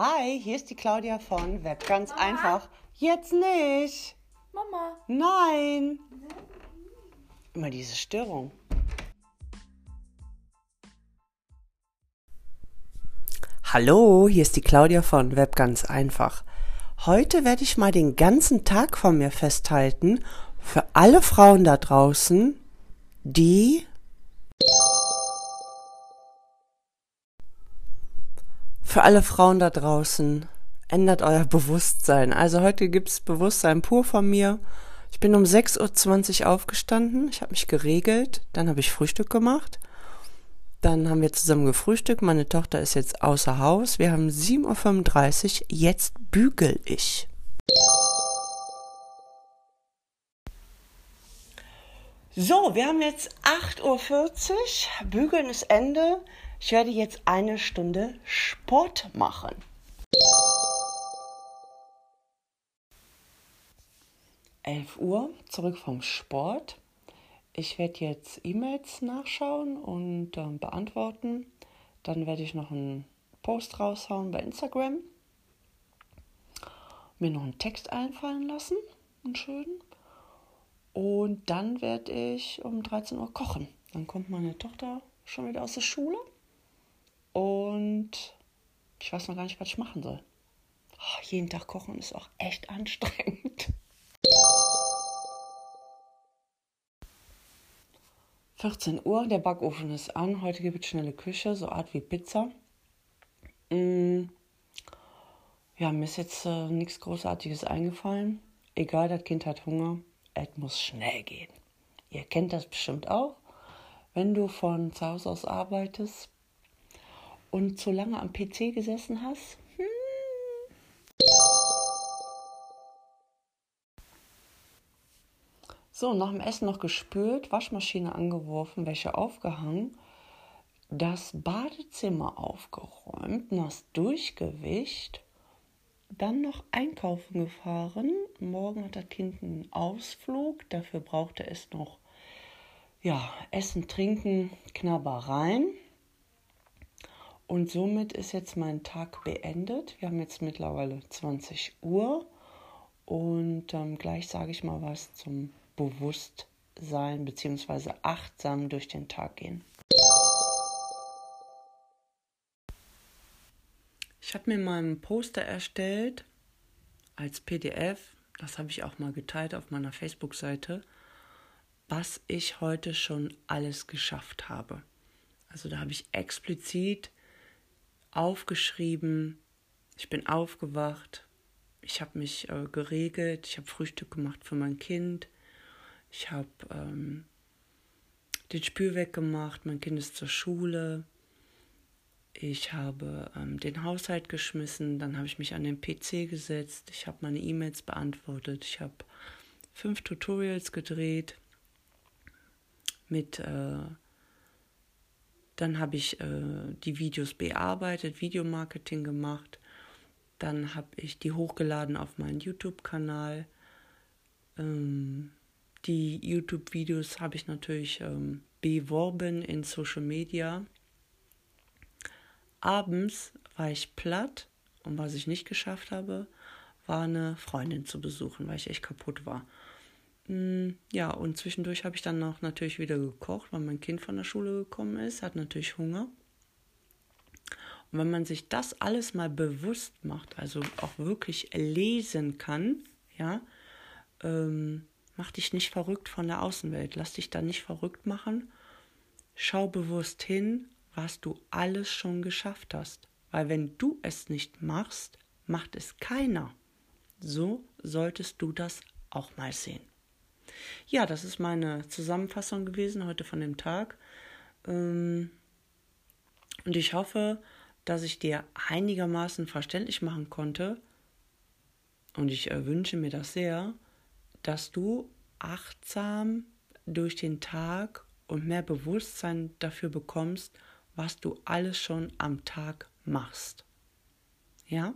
Hi, hier ist die Claudia von Web ganz Mama. einfach. Jetzt nicht. Mama. Nein. Immer diese Störung. Hallo, hier ist die Claudia von Web ganz einfach. Heute werde ich mal den ganzen Tag von mir festhalten für alle Frauen da draußen, die für alle Frauen da draußen, ändert euer Bewusstsein. Also heute gibt's Bewusstsein pur von mir. Ich bin um 6.20 Uhr aufgestanden, ich habe mich geregelt, dann habe ich Frühstück gemacht. Dann haben wir zusammen gefrühstückt. Meine Tochter ist jetzt außer Haus. Wir haben 7.35 Uhr. Jetzt bügel ich. So, wir haben jetzt 8.40 Uhr. Bügeln ist Ende. Ich werde jetzt eine Stunde Sport machen. Elf Uhr, zurück vom Sport. Ich werde jetzt E-Mails nachschauen und äh, beantworten. Dann werde ich noch einen Post raushauen bei Instagram. Mir noch einen Text einfallen lassen, einen schönen. Und dann werde ich um 13 Uhr kochen. Dann kommt meine Tochter schon wieder aus der Schule. Und ich weiß noch gar nicht, was ich machen soll. Oh, jeden Tag kochen ist auch echt anstrengend. 14 Uhr, der Backofen ist an. Heute gibt es schnelle Küche, so Art wie Pizza. Mm. Ja, mir ist jetzt äh, nichts Großartiges eingefallen. Egal, das Kind hat Hunger. Es muss schnell gehen. Ihr kennt das bestimmt auch. Wenn du von zu Hause aus arbeitest, und zu lange am PC gesessen hast? Hm. So, nach dem Essen noch gespült, Waschmaschine angeworfen, Wäsche aufgehangen, das Badezimmer aufgeräumt, nass durchgewischt, dann noch einkaufen gefahren. Morgen hat das Kind einen Ausflug, dafür brauchte es noch ja, Essen, Trinken, Knabbereien. Und somit ist jetzt mein Tag beendet. Wir haben jetzt mittlerweile 20 Uhr und ähm, gleich sage ich mal was zum Bewusstsein bzw. achtsam durch den Tag gehen. Ich habe mir mal einen Poster erstellt als PDF. Das habe ich auch mal geteilt auf meiner Facebook-Seite, was ich heute schon alles geschafft habe. Also da habe ich explizit aufgeschrieben, ich bin aufgewacht, ich habe mich äh, geregelt, ich habe Frühstück gemacht für mein Kind, ich habe ähm, den Spülweg gemacht, mein Kind ist zur Schule, ich habe ähm, den Haushalt geschmissen, dann habe ich mich an den PC gesetzt, ich habe meine E-Mails beantwortet, ich habe fünf Tutorials gedreht mit äh, dann habe ich äh, die Videos bearbeitet, Videomarketing gemacht. Dann habe ich die hochgeladen auf meinen YouTube-Kanal. Ähm, die YouTube-Videos habe ich natürlich ähm, beworben in Social Media. Abends war ich platt und was ich nicht geschafft habe, war eine Freundin zu besuchen, weil ich echt kaputt war. Mm, ja, und zwischendurch habe ich dann auch natürlich wieder gekocht, weil mein Kind von der Schule gekommen ist, hat natürlich Hunger. Und wenn man sich das alles mal bewusst macht, also auch wirklich lesen kann, ja, ähm, mach dich nicht verrückt von der Außenwelt, lass dich da nicht verrückt machen. Schau bewusst hin, was du alles schon geschafft hast. Weil wenn du es nicht machst, macht es keiner. So solltest du das auch mal sehen. Ja, das ist meine Zusammenfassung gewesen heute von dem Tag. Ähm, und ich hoffe, dass ich dir einigermaßen verständlich machen konnte. Und ich äh, wünsche mir das sehr, dass du achtsam durch den Tag und mehr Bewusstsein dafür bekommst, was du alles schon am Tag machst. Ja?